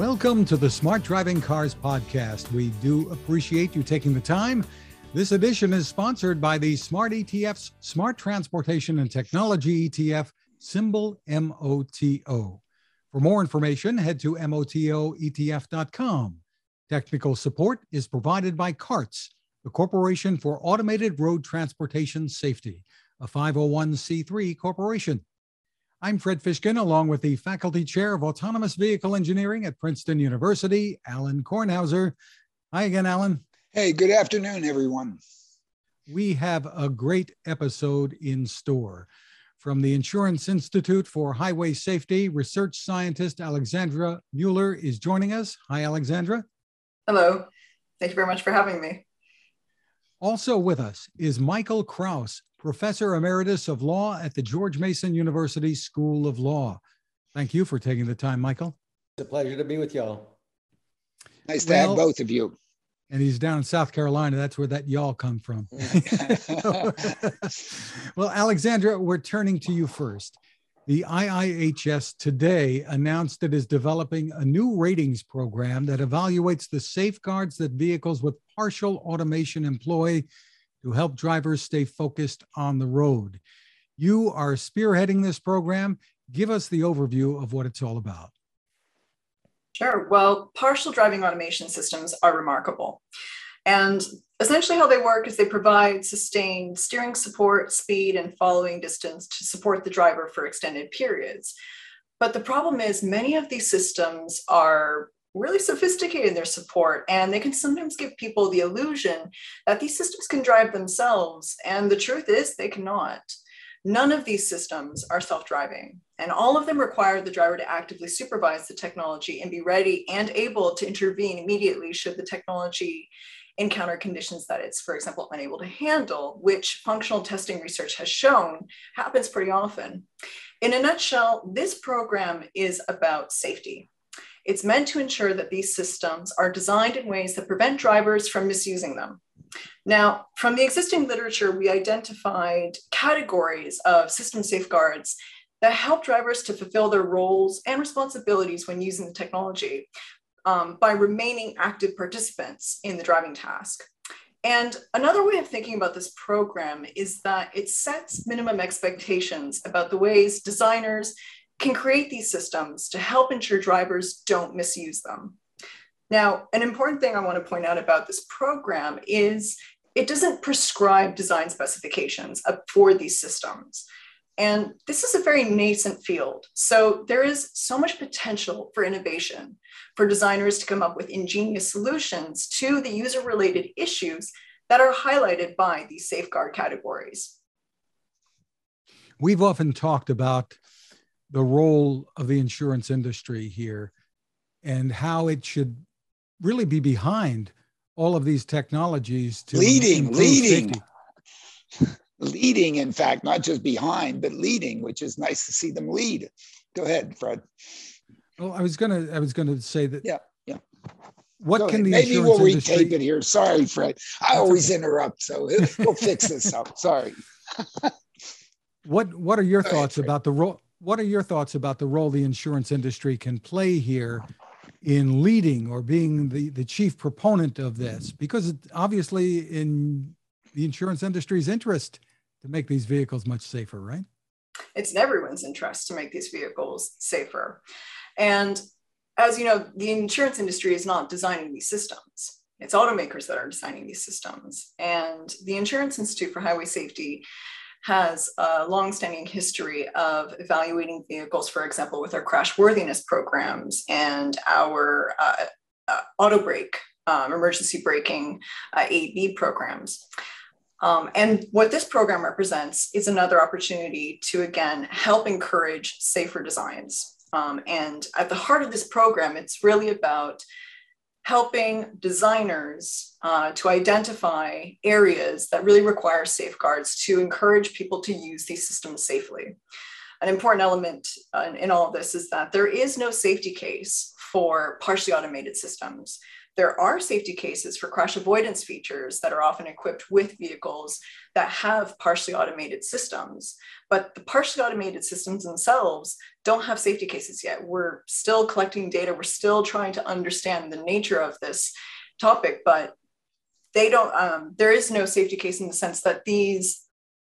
Welcome to the Smart Driving Cars podcast. We do appreciate you taking the time. This edition is sponsored by the Smart ETF's Smart Transportation and Technology ETF, symbol MOTO. For more information, head to MOTOETF.com. Technical support is provided by CARTS, the Corporation for Automated Road Transportation Safety, a 501c3 corporation. I'm Fred Fishkin, along with the Faculty Chair of Autonomous Vehicle Engineering at Princeton University, Alan Kornhauser. Hi again, Alan. Hey, good afternoon, everyone. We have a great episode in store. From the Insurance Institute for Highway Safety, research scientist Alexandra Mueller is joining us. Hi, Alexandra. Hello. Thank you very much for having me. Also with us is Michael Krauss, Professor Emeritus of Law at the George Mason University School of Law. Thank you for taking the time, Michael. It's a pleasure to be with y'all. Nice to well, have both of you. And he's down in South Carolina. That's where that y'all come from. well, Alexandra, we're turning to you first. The IIHS today announced it is developing a new ratings program that evaluates the safeguards that vehicles with partial automation employ to help drivers stay focused on the road. You are spearheading this program. Give us the overview of what it's all about. Sure. Well, partial driving automation systems are remarkable. And essentially, how they work is they provide sustained steering support, speed, and following distance to support the driver for extended periods. But the problem is, many of these systems are really sophisticated in their support and they can sometimes give people the illusion that these systems can drive themselves and the truth is they cannot. None of these systems are self-driving and all of them require the driver to actively supervise the technology and be ready and able to intervene immediately should the technology encounter conditions that it's for example unable to handle which functional testing research has shown happens pretty often. In a nutshell this program is about safety it's meant to ensure that these systems are designed in ways that prevent drivers from misusing them. Now, from the existing literature, we identified categories of system safeguards that help drivers to fulfill their roles and responsibilities when using the technology um, by remaining active participants in the driving task. And another way of thinking about this program is that it sets minimum expectations about the ways designers can create these systems to help ensure drivers don't misuse them. Now, an important thing I want to point out about this program is it doesn't prescribe design specifications for these systems. And this is a very nascent field. So there is so much potential for innovation for designers to come up with ingenious solutions to the user related issues that are highlighted by these safeguard categories. We've often talked about the role of the insurance industry here and how it should really be behind all of these technologies to leading leading. safety. leading in fact not just behind but leading which is nice to see them lead. Go ahead fred. Well i was gonna i was gonna say that yeah yeah. what go can ahead. the maybe we'll industry... retape it here. Sorry fred. I always interrupt so we'll fix this up. Sorry. What what are your go thoughts about the role what are your thoughts about the role the insurance industry can play here in leading or being the, the chief proponent of this? Because it, obviously, in the insurance industry's interest to make these vehicles much safer, right? It's in everyone's interest to make these vehicles safer. And as you know, the insurance industry is not designing these systems. It's automakers that are designing these systems. And the Insurance Institute for Highway Safety has a longstanding history of evaluating vehicles, for example, with our crash worthiness programs and our uh, uh, auto brake, um, emergency braking uh, AEB programs. Um, and what this program represents is another opportunity to, again, help encourage safer designs. Um, and at the heart of this program, it's really about helping designers uh, to identify areas that really require safeguards to encourage people to use these systems safely. An important element uh, in all of this is that there is no safety case for partially automated systems. There are safety cases for crash avoidance features that are often equipped with vehicles that have partially automated systems, but the partially automated systems themselves don't have safety cases yet. We're still collecting data, we're still trying to understand the nature of this topic, but they don't, um, there is no safety case in the sense that these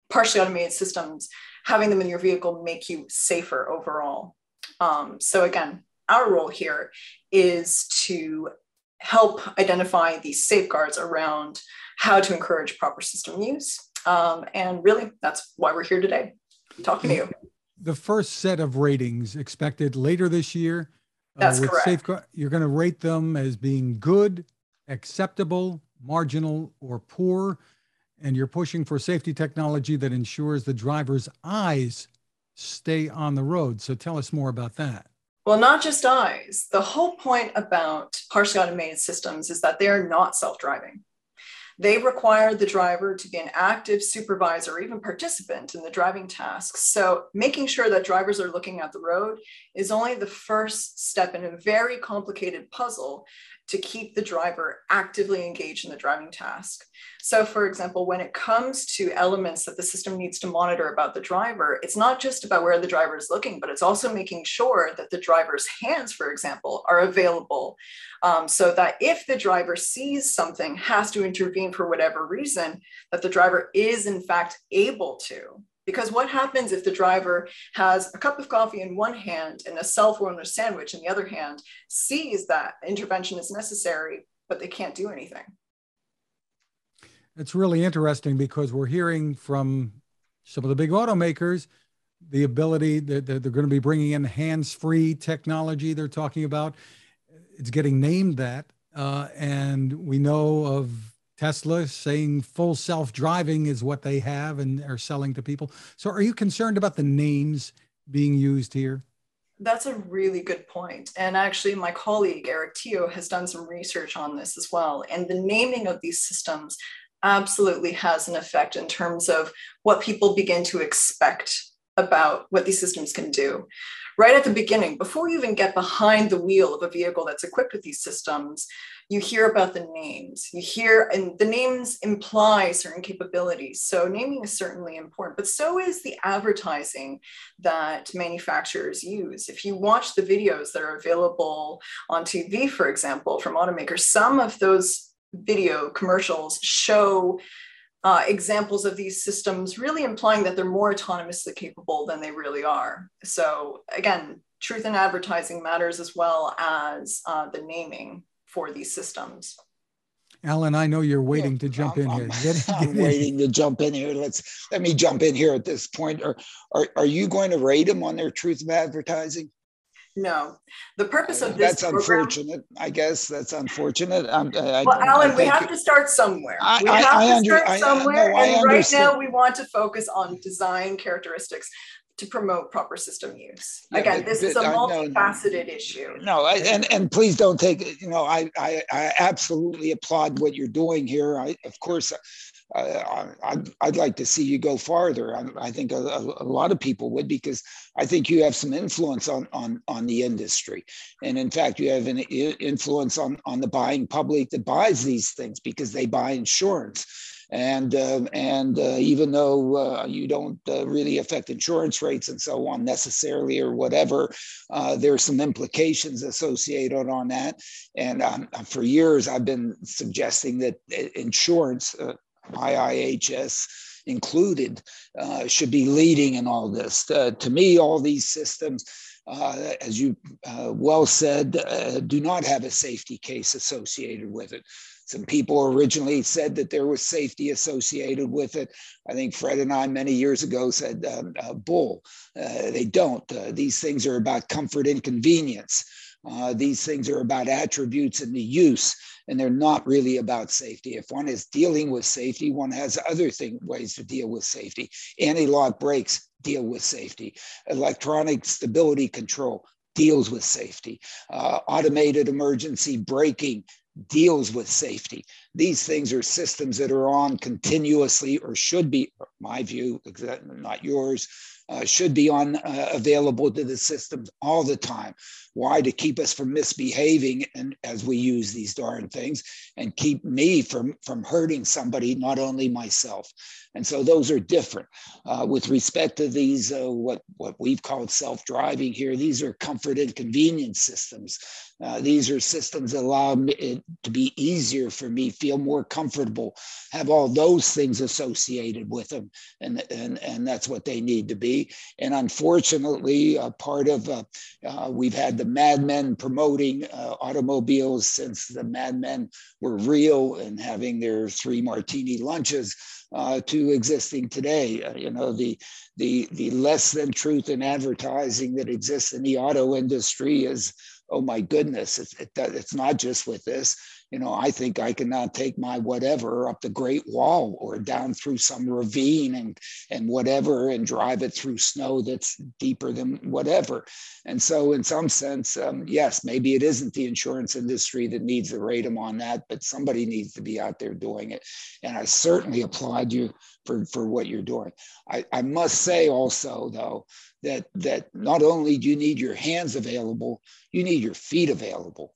partially automated systems, having them in your vehicle make you safer overall. Um, so again, our role here is to help identify these safeguards around how to encourage proper system use. Um, and really, that's why we're here today, talking to you. The first set of ratings expected later this year. Uh, that's uh, correct. Safeguard, you're going to rate them as being good, acceptable, marginal, or poor. And you're pushing for safety technology that ensures the driver's eyes stay on the road. So tell us more about that. Well, not just eyes. The whole point about partially automated systems is that they're not self driving. They require the driver to be an active supervisor or even participant in the driving tasks. So, making sure that drivers are looking at the road is only the first step in a very complicated puzzle to keep the driver actively engaged in the driving task. So, for example, when it comes to elements that the system needs to monitor about the driver, it's not just about where the driver is looking, but it's also making sure that the driver's hands, for example, are available um, so that if the driver sees something, has to intervene for whatever reason, that the driver is in fact able to. Because what happens if the driver has a cup of coffee in one hand and a cell phone or sandwich in the other hand, sees that intervention is necessary, but they can't do anything? It's really interesting because we're hearing from some of the big automakers the ability that they're going to be bringing in hands-free technology. They're talking about it's getting named that, uh, and we know of Tesla saying full self driving is what they have and are selling to people. So, are you concerned about the names being used here? That's a really good point. And actually, my colleague Eric Teoh has done some research on this as well. And the naming of these systems absolutely has an effect in terms of what people begin to expect about what these systems can do right at the beginning, before you even get behind the wheel of a vehicle that's equipped with these systems, you hear about the names. You hear, and the names imply certain capabilities. So naming is certainly important, but so is the advertising that manufacturers use. If you watch the videos that are available on TV, for example, from automakers, some of those video commercials show uh, examples of these systems really implying that they're more autonomously capable than they really are. So again, truth in advertising matters as well as uh, the naming for these systems. Alan, I know you're waiting yeah, to jump I'm, in here. Get, get I'm in. waiting to jump in here. Let's let me jump in here at this point. Are, are are you going to rate them on their truth of advertising? No, the purpose of this. That's program, unfortunate. I guess that's unfortunate. I'm, I, well, Alan, we have to start somewhere. I, we have I, to under, start somewhere, no, and right now we want to focus on design characteristics to promote proper system use. Yeah, Again, but, this but, is a multifaceted no, issue. No, and and please don't take it, you know I, I I absolutely applaud what you're doing here. I of course I, I'd, like to see you go farther. I, I think a, a, lot of people would because I think you have some influence on, on, on the industry. And in fact, you have an influence on, on the buying public that buys these things because they buy insurance. And, uh, and uh, even though uh, you don't uh, really affect insurance rates and so on necessarily or whatever, uh, there's some implications associated on that. And um, for years, I've been suggesting that uh, insurance IIHS included, uh, should be leading in all this. Uh, to me, all these systems, uh, as you uh, well said, uh, do not have a safety case associated with it. Some people originally said that there was safety associated with it. I think Fred and I many years ago said, um, uh, bull. they don't. these things are about comfort and convenience. These things are about attributes and the use and they're not really about safety. If one is dealing with safety, one has other thing, ways to deal with safety. Anti-lock brakes deal with safety. Electronic stability control deals with safety. Uh, automated emergency braking deals with safety. these things are systems that are on continuously or should be, my view, not yours, uh, should be on uh, available to the systems all the time. Why? To keep us from misbehaving and as we use these darn things and keep me from, from hurting somebody, not only myself. And so those are different. Uh, with respect to these, uh, what, what we've called self-driving here, these are comfort and convenience systems. Uh, these are systems that allow it to be easier for me, feel more comfortable, have all those things associated with them. And, and, and that's what they need to be. And unfortunately, part of, uh, uh, we've had the Mad Men promoting uh, automobiles since the Mad Men were real and having their three martini lunches uh, to existing today. Uh, you know, the, the, the less than truth in advertising that exists in the auto industry is, oh my goodness, it's, it, it's not just with this you know, I think I can now take my whatever up the Great Wall or down through some ravine and and whatever and drive it through snow that's deeper than whatever. And so, in some sense, um, yes, maybe it isn't the insurance industry that needs rate them on that, but somebody needs to be out there doing it. And I certainly applaud you for for what you're doing. I, I must say also though that that not only do you need your hands available, you need your feet available.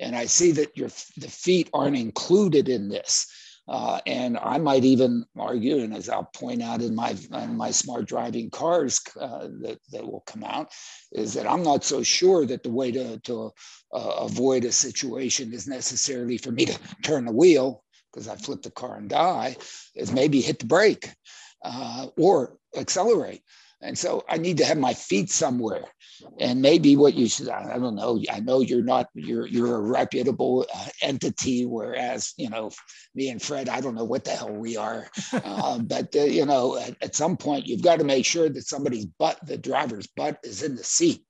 And I see that your the feet aren't included in this. Uh, and I might even argue, and as I'll point out in my in my smart driving cars uh, that, that will come out, is that I'm not so sure that the way to, to uh, avoid a situation is necessarily for me to turn the wheel because I flip the car and die, is maybe hit the brake uh, or accelerate. And so I need to have my feet somewhere. And maybe what you should, I don't know, I know you're not, you're, you're a reputable uh, entity, whereas, you know, me and Fred, I don't know what the hell we are. uh, but, uh, you know, at, at some point, you've got to make sure that somebody's butt, the driver's butt is in the seat.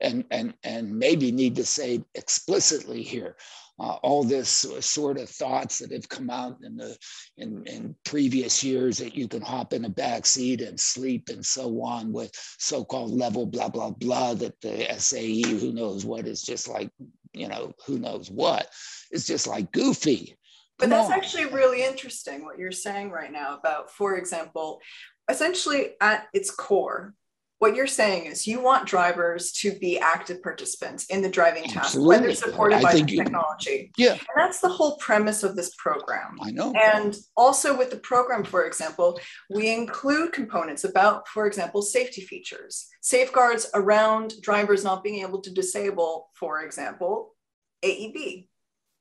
And, and, and maybe need to say explicitly here, uh, all this sort of thoughts that have come out in the in, in previous years that you can hop in a back seat and sleep and so on with so-called level blah blah blah that the SAE who knows what is just like you know who knows what it's just like goofy. But that's on. actually really interesting what you're saying right now about, for example, essentially at its core, what you're saying is you want drivers to be active participants in the driving task when they're supported I by the technology. Yeah. And that's the whole premise of this program. I know. And also with the program, for example, we include components about, for example, safety features, safeguards around drivers not being able to disable, for example, AEB,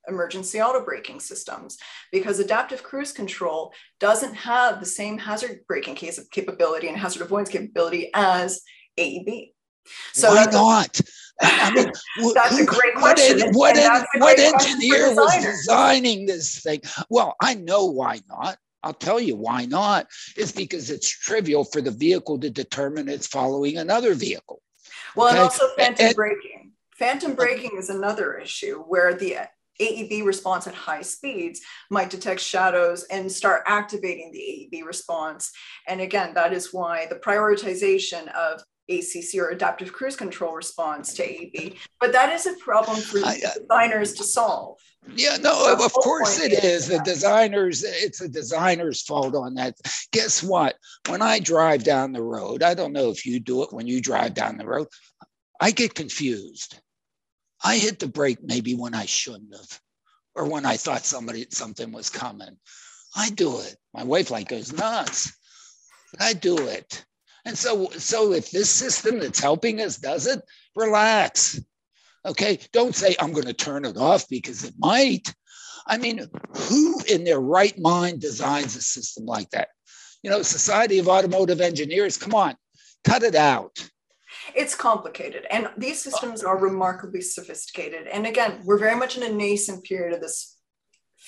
emergency auto braking systems because adaptive cruise control doesn't have the same hazard braking case capability and hazard avoidance capability as AEB. So why not? I mean, that's who, a great question. What, what, what engineer was designing this thing? Well, I know why not. I'll tell you why not. It's because it's trivial for the vehicle to determine it's following another vehicle. Well, okay? and also phantom and, braking. Phantom braking is another issue where the AEB response at high speeds might detect shadows and start activating the AEB response. And again, that is why the prioritization of ACC or adaptive cruise control response to AEB, but that is a problem for I, uh, designers to solve. Yeah, no, of course it is. The designers, it's the designer's fault on that. Guess what? When I drive down the road, I don't know if you do it when you drive down the road, I get confused. I hit the brake maybe when I shouldn't have, or when I thought somebody something was coming. I do it. My wife like goes nuts. I do it. And so, so if this system that's helping us does it, relax. Okay. Don't say I'm going to turn it off because it might. I mean, who in their right mind designs a system like that? You know, Society of Automotive Engineers, come on, cut it out. It's complicated, and these oh. systems are remarkably sophisticated. And again, we're very much in a nascent period of this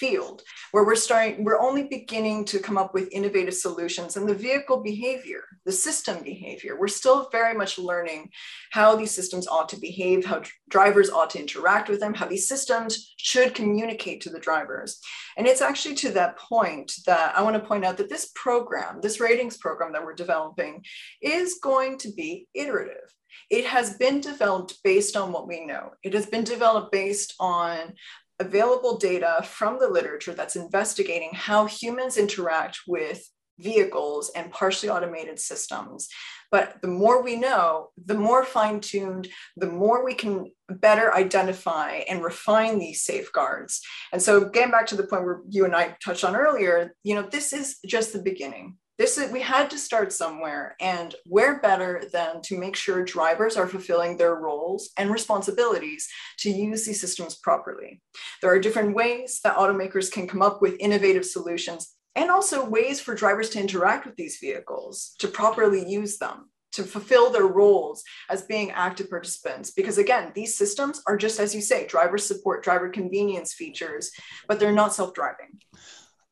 field where we're starting we're only beginning to come up with innovative solutions and the vehicle behavior the system behavior. We're still very much learning how these systems ought to behave how drivers ought to interact with them how these systems should communicate to the drivers. And it's actually to that point that i want to point out that this program this ratings program that we're developing is going to be iterative. It has been developed based on what we know. It has been developed based on available data from the literature that's investigating how humans interact with vehicles and partially automated systems. But the more we know, the more fine tuned, the more we can better identify and refine these safeguards. And so, getting back to the point where you and I touched on earlier, you know, this is just the beginning this is we had to start somewhere and where better than to make sure drivers are fulfilling their roles and responsibilities to use these systems properly. There are different ways that automakers can come up with innovative solutions and also ways for drivers to interact with these vehicles to properly use them to fulfill their roles as being active participants. Because again these systems are just as you say driver support driver convenience features but they're not self-driving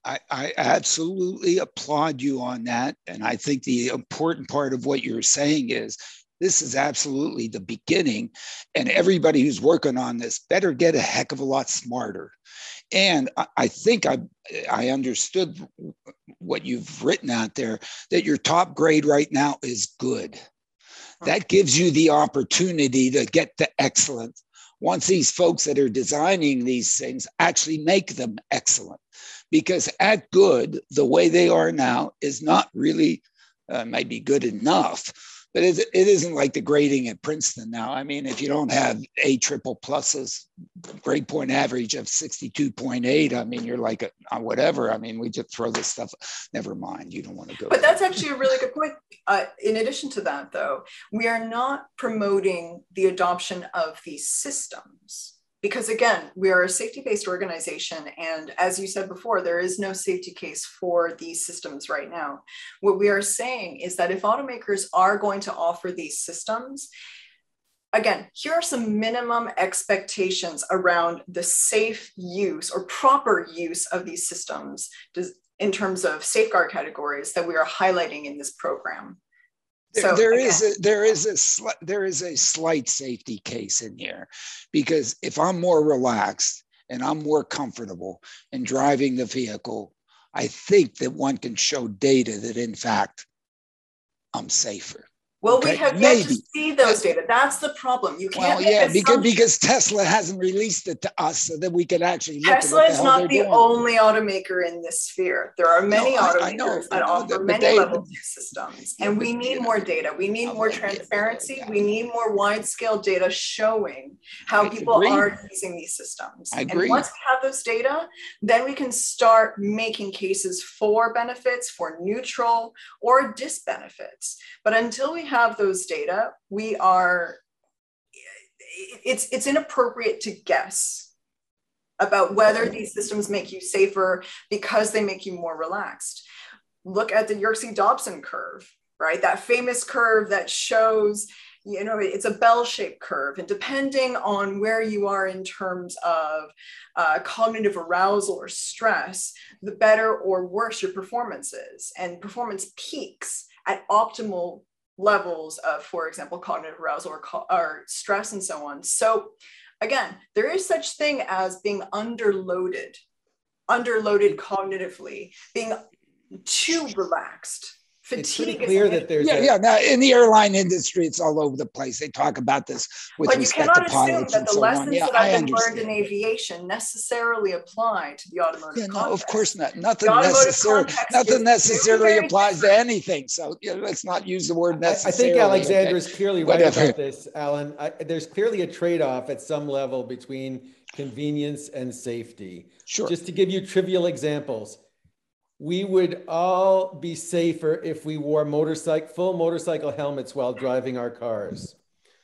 I, I, absolutely applaud you on that. And I think the important part of what you're saying is this is absolutely the beginning. And everybody who's working on this better get a heck of a lot smarter. And I, I think I, I understood what you've written out there that your top grade right now is good. That gives you the opportunity to get to excellent once these folks that are designing these things actually make them excellent because at good, the way they are now is not really, uh, might be good enough, but it, it isn't like the grading at Princeton now. I mean, if you don't have A triple pluses, grade point average of 62.8, I mean, you're like, a, uh, whatever. I mean, we just throw this stuff, never mind, you don't want to go. But that's actually a really good point. Uh, in addition to that, though, we are not promoting the adoption of these systems because again, we are a safety-based organization. And as you said before, there is no safety case for these systems right now. What we are saying is that if automakers are going to offer these systems, again, here are some minimum expectations around the safe use or proper use of these systems in terms of safeguard categories that we are highlighting in this program. So, there is a there is a sli- there is a slight safety case in here because if I'm more relaxed and I'm more comfortable in driving the vehicle, I think that one can show data that in fact I'm safer. Well, okay? we have yet to see those data. That's the problem. You can't. Well, yeah, because because Tesla hasn't released it to us so that we can actually. It. Tesla is not the doing. only automaker in this sphere. There are many no, automakers I, I know, that offer many they, level two systems, and we need more data. We need more transparency. We need more wide scale data showing how I people agree. are using these systems. I agree. And once we have those data, then we can start making cases for benefits, for neutral or disbenefits. But until we have those data, we are, it's, it's inappropriate to guess about whether these systems make you safer because they make you more relaxed. Look at the Yerkes Dodson curve, right? That famous curve that shows, you know, it's a bell shaped curve. And depending on where you are in terms of uh, cognitive arousal or stress, the better or worse your performance is. And performance peaks at optimal levels of, for example, cognitive arousal or, or stress and so on. So again, there is such thing as being underloaded, underloaded cognitively, being too relaxed fatigue. It's pretty clear that there's yeah, a, yeah. Now in the airline industry, it's all over the place. They talk about this with but respect to pilots that the so lessons Yeah, that I've learned in aviation necessarily apply to the automotive. Yeah, no, of course not. Nothing necessarily. Nothing necessarily applies to anything. So you know, let's not use the word necessarily. I, think Alexander is okay? clearly right Whatever. about this, Alan. I, there's clearly a trade-off at some level between convenience and safety. Sure. Just to give you trivial examples we would all be safer if we wore motorcycle full motorcycle helmets while driving our cars.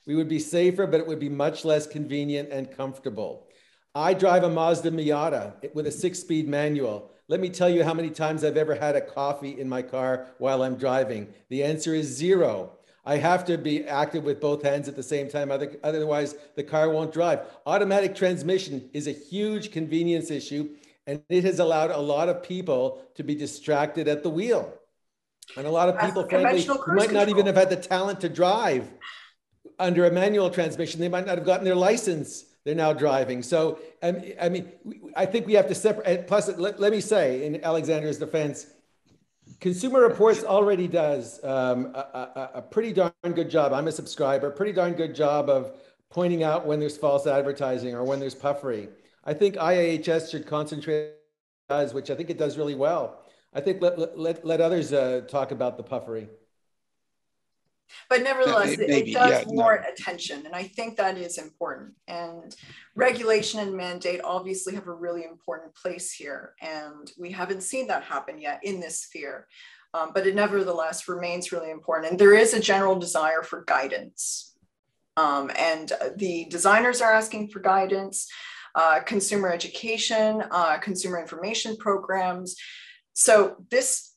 We would be safer, but it would be much less convenient and comfortable. I drive a Mazda Miata with a six-speed manual. Let me tell you how many times I've ever had a coffee in my car while I'm driving. The answer is zero. I have to be active with both hands at the same time, otherwise the car won't drive. Automatic transmission is a huge convenience issue and it has allowed a lot of people to be distracted at the wheel. And a lot of people, frankly, who might not even have had the talent to drive under a manual transmission, they might not have gotten their license. They're now driving. So, I mean, I think we have to separate. Plus, let, let me say, in Alexander's defense, Consumer Reports already does um, a, a, a, pretty darn good job. I'm a subscriber, pretty darn good job of pointing out when there's false advertising or when there's puffery. I think IIHS should concentrate does, which I think it does really well. I think let let let others uh, talk about the puffery. But nevertheless, Maybe, it does yeah, warrant no. attention, and I think that is important. And regulation and mandate obviously have a really important place here, and we haven't seen that happen yet in this sphere. Um, but it nevertheless remains really important. And there is a general desire for guidance. Um, and the designers are asking for guidance, uh, consumer education, uh, consumer information programs. So this,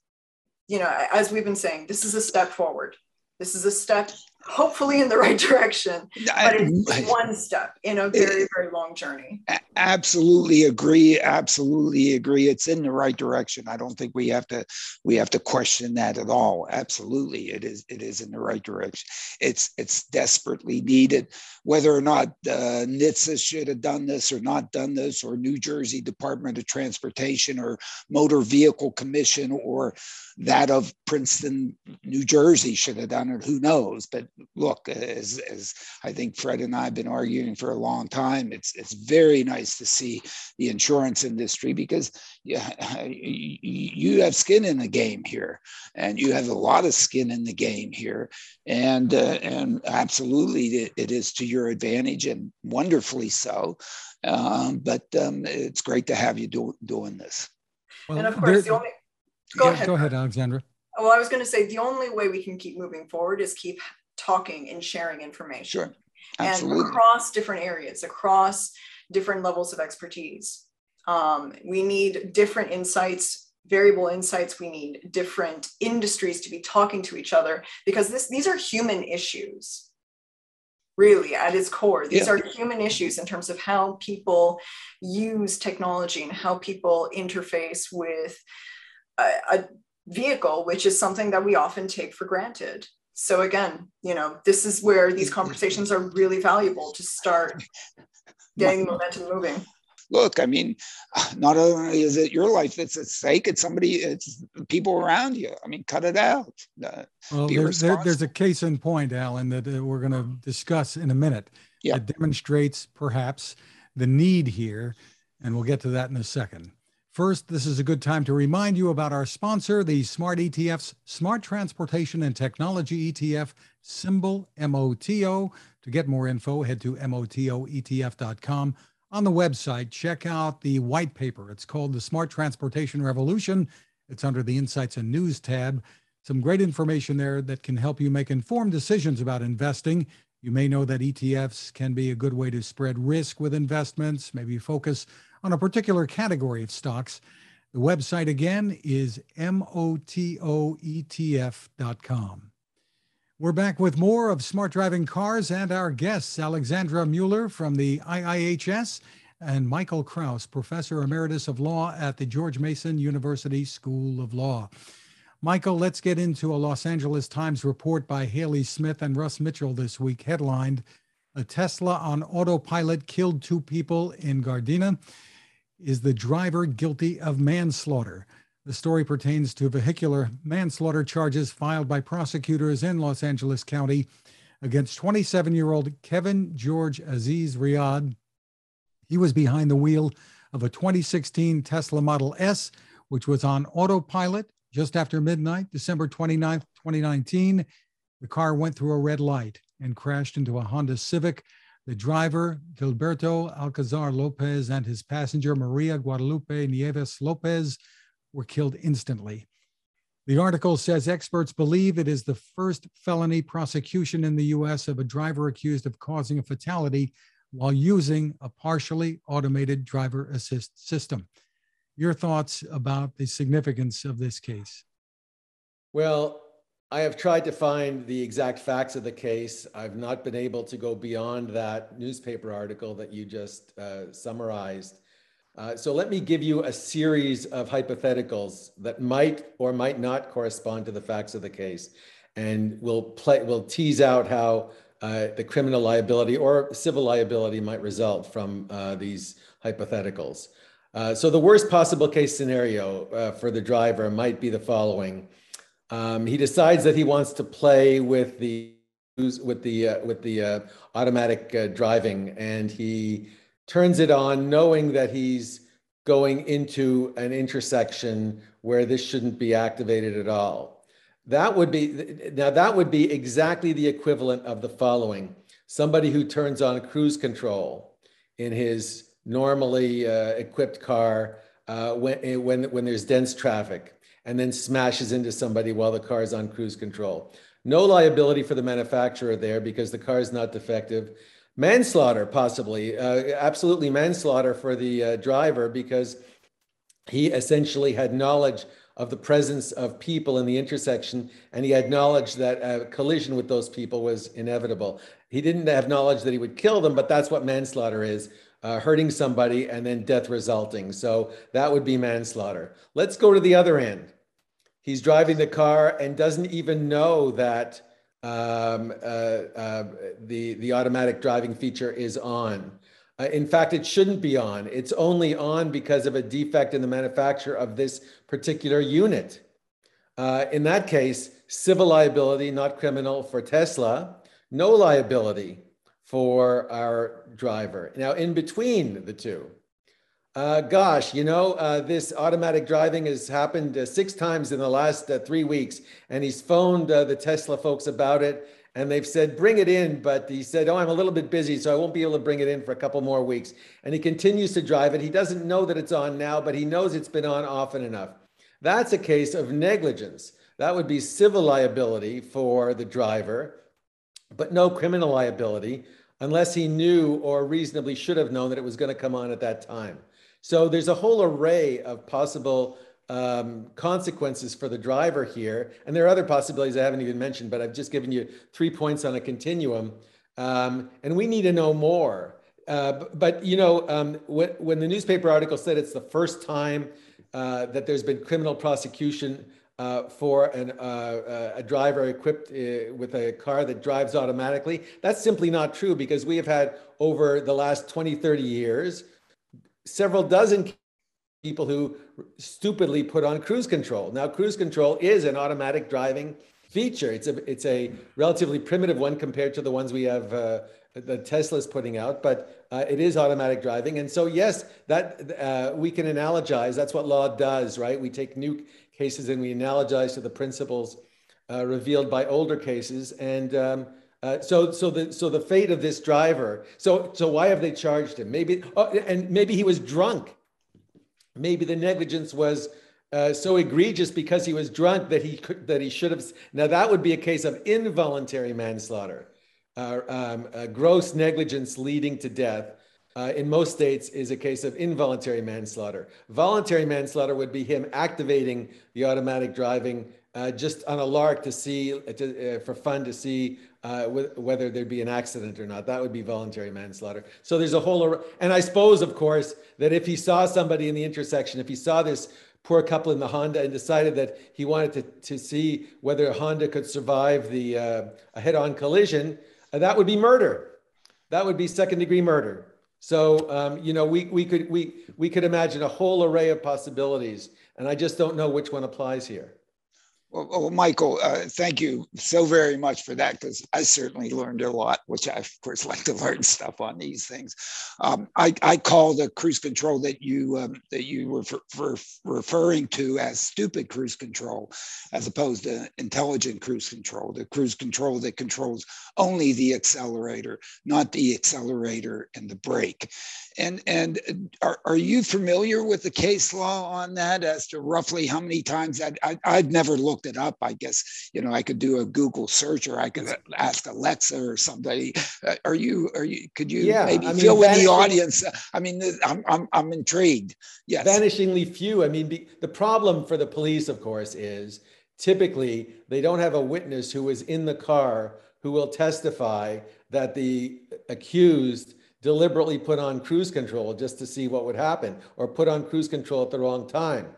you know, as we've been saying, this is a step forward. This is a step hopefully in the right direction, but it's one step in a very, very long journey. Absolutely agree. Absolutely agree. It's in the right direction. I don't think we have to we have to question that at all. Absolutely, it is. It is in the right direction. It's it's desperately needed. Whether or not uh, NHTSA should have done this or not done this, or New Jersey Department of Transportation or Motor Vehicle Commission or that of Princeton, New Jersey should have done it. Who knows? But look, as, as I think Fred and I have been arguing for a long time, it's it's very nice to see the insurance industry because yeah, you have skin in the game here, and you have a lot of skin in the game here, and uh, and absolutely it, it is to your advantage and wonderfully so. Um, but um, it's great to have you do, doing this. Well, and of course, the only go yeah, ahead. Go ahead, Alexandra. Well, I was going to say the only way we can keep moving forward is keep talking and sharing information. Sure. Absolutely. And across different areas, across different levels of expertise. Um, we need different insights, variable insights. We need different industries to be talking to each other because this, these are human issues, really, at its core. These yeah. are human issues in terms of how people use technology and how people interface with a, a vehicle, which is something that we often take for granted so again you know this is where these conversations are really valuable to start getting momentum moving. Look i mean not only is it your life that's at stake it's somebody it's people around you. I mean cut it out. Uh, well there, there, there's a case in point alan that uh, we're going to discuss in a minute yeah. that demonstrates perhaps the need here and we'll get to that in a second First, this is a good time to remind you about our sponsor, the Smart ETF's Smart Transportation and Technology ETF, symbol MOTO. To get more info, head to MOTOETF.com. On the website, check out the white paper. It's called The Smart Transportation Revolution. It's under the Insights and News tab. Some great information there that can help you make informed decisions about investing. You may know that ETFs can be a good way to spread risk with investments, maybe focus on a particular category of stocks. The website again is motoetf.com. We're back with more of Smart Driving Cars and our guests, Alexandra Mueller from the IIHS and Michael Krauss, Professor Emeritus of Law at the George Mason University School of Law. Michael, let's get into a Los Angeles Times report by Hayley Smith and Russ Mitchell this week, headlined A Tesla on Autopilot Killed Two People in Gardena. Is the driver guilty of manslaughter? The story pertains to vehicular manslaughter charges filed by prosecutors in Los Angeles County against 27 year old Kevin George Aziz Riad. He was behind the wheel of a 2016 Tesla Model S, which was on autopilot just after midnight, December 29th, 2019. The car went through a red light and crashed into a Honda Civic the driver, Gilberto Alcazar Lopez, and his passenger, Maria Guadalupe Nieves Lopez, were killed instantly. The article says experts believe it is the first felony prosecution in the US of a driver accused of causing a fatality while using a partially automated driver assist system. Your thoughts about the significance of this case? Well, I have tried to find the exact facts of the case. I've not been able to go beyond that newspaper article that you just uh, summarized. Uh, so let me give you a series of hypotheticals that might or might not correspond to the facts of the case, and we'll play. We'll tease out how uh, the criminal liability or civil liability might result from uh, these hypotheticals. Uh, so the worst possible case scenario uh, for the driver might be the following. Um, he decides that he wants to play with the with the uh, with the uh, automatic uh, driving, and he turns it on knowing that he's going into an intersection where this shouldn't be activated at all. That would be, now that would be exactly the equivalent of the following. Somebody who turns on cruise control in his normally uh, equipped car uh, when, when, when there's dense traffic and then smashes into somebody while the car is on cruise control. No liability for the manufacturer there because the car is not defective. Manslaughter, possibly, uh, absolutely manslaughter for the uh, driver because he essentially had knowledge of the presence of people in the intersection and he had knowledge that a collision with those people was inevitable. He didn't have knowledge that he would kill them, but that's what manslaughter is. Uh, hurting somebody and then death resulting. So that would be manslaughter. Let's go to the other end. He's driving the car and doesn't even know that um, uh, uh, the, the automatic driving feature is on. Uh, in fact, it shouldn't be on. It's only on because of a defect in the manufacture of this particular unit. Uh, in that case, civil liability, not criminal for Tesla, no liability for our driver. Now, in between the two, uh, gosh, you know, uh, this automatic driving has happened uh, six times in the last uh, three weeks, and he's phoned uh, the Tesla folks about it, and they've said, bring it in. But he said, oh, I'm a little bit busy, so I won't be able to bring it in for a couple more weeks. And he continues to drive it. He doesn't know that it's on now, but he knows it's been on often enough. That's a case of negligence. That would be civil liability for the driver, but no criminal liability unless he knew or reasonably should have known that it was going to come on at that time. So there's a whole array of possible um, consequences for the driver here. And there are other possibilities I haven't even mentioned, but I've just given you three points on a continuum. Um, and we need to know more. Uh, but, you know, um, when, the newspaper article said it's the first time uh, that there's been criminal prosecution uh, for an, uh, uh, a driver equipped uh, with a car that drives automatically, that's simply not true because we have had over the last 20, 30 years, several dozen people who stupidly put on cruise control. Now, cruise control is an automatic driving feature. It's a it's a relatively primitive one compared to the ones we have uh, the Tesla's putting out, but uh, it is automatic driving. And so, yes, that uh, we can analogize. That's what law does, right? We take new cases and we analogize to the principles uh, revealed by older cases. And um, uh, so, so the so the fate of this driver. So, so why have they charged him? Maybe, oh, and maybe he was drunk. Maybe the negligence was uh, so egregious because he was drunk that he could, that he should have. Now that would be a case of involuntary manslaughter, uh, um, gross negligence leading to death. Uh, in most states is a case of involuntary manslaughter. Voluntary manslaughter would be him activating the automatic driving uh, just on a lark to see, uh, to, uh, for fun to see uh, whether there'd be an accident or not. That would be voluntary manslaughter. So there's a whole, and I suppose, of course, that if he saw somebody in the intersection, if he saw this poor couple in the Honda and decided that he wanted to, to see whether Honda could survive the uh, a head-on collision, uh, that would be murder. That would be second-degree murder. So um, you know, we we could we we could imagine a whole array of possibilities, and I just don't know which one applies here. Well, well Michael, uh, thank you so very much for that because I certainly learned a lot, which I, of course, like to learn stuff on these things. Um, I, I, call the cruise control that you um, that you were for, referring to as stupid cruise control, as opposed to intelligent cruise control. The cruise control that controls only the accelerator, not the accelerator and the brake. And and are, are you familiar with the case law on that as to roughly how many times I, I've never looked it up. I guess you know I could do a Google search or I could ask Alexa or somebody. Uh, are you are you could you yeah, maybe I mean, fill in the audience? I mean, I'm I'm I'm intrigued. Yes, vanishingly few. I mean, the, the problem for the police, of course, is typically they don't have a witness who was in the car who will testify that the accused deliberately put on cruise control just to see what would happen or put on cruise control at the wrong time.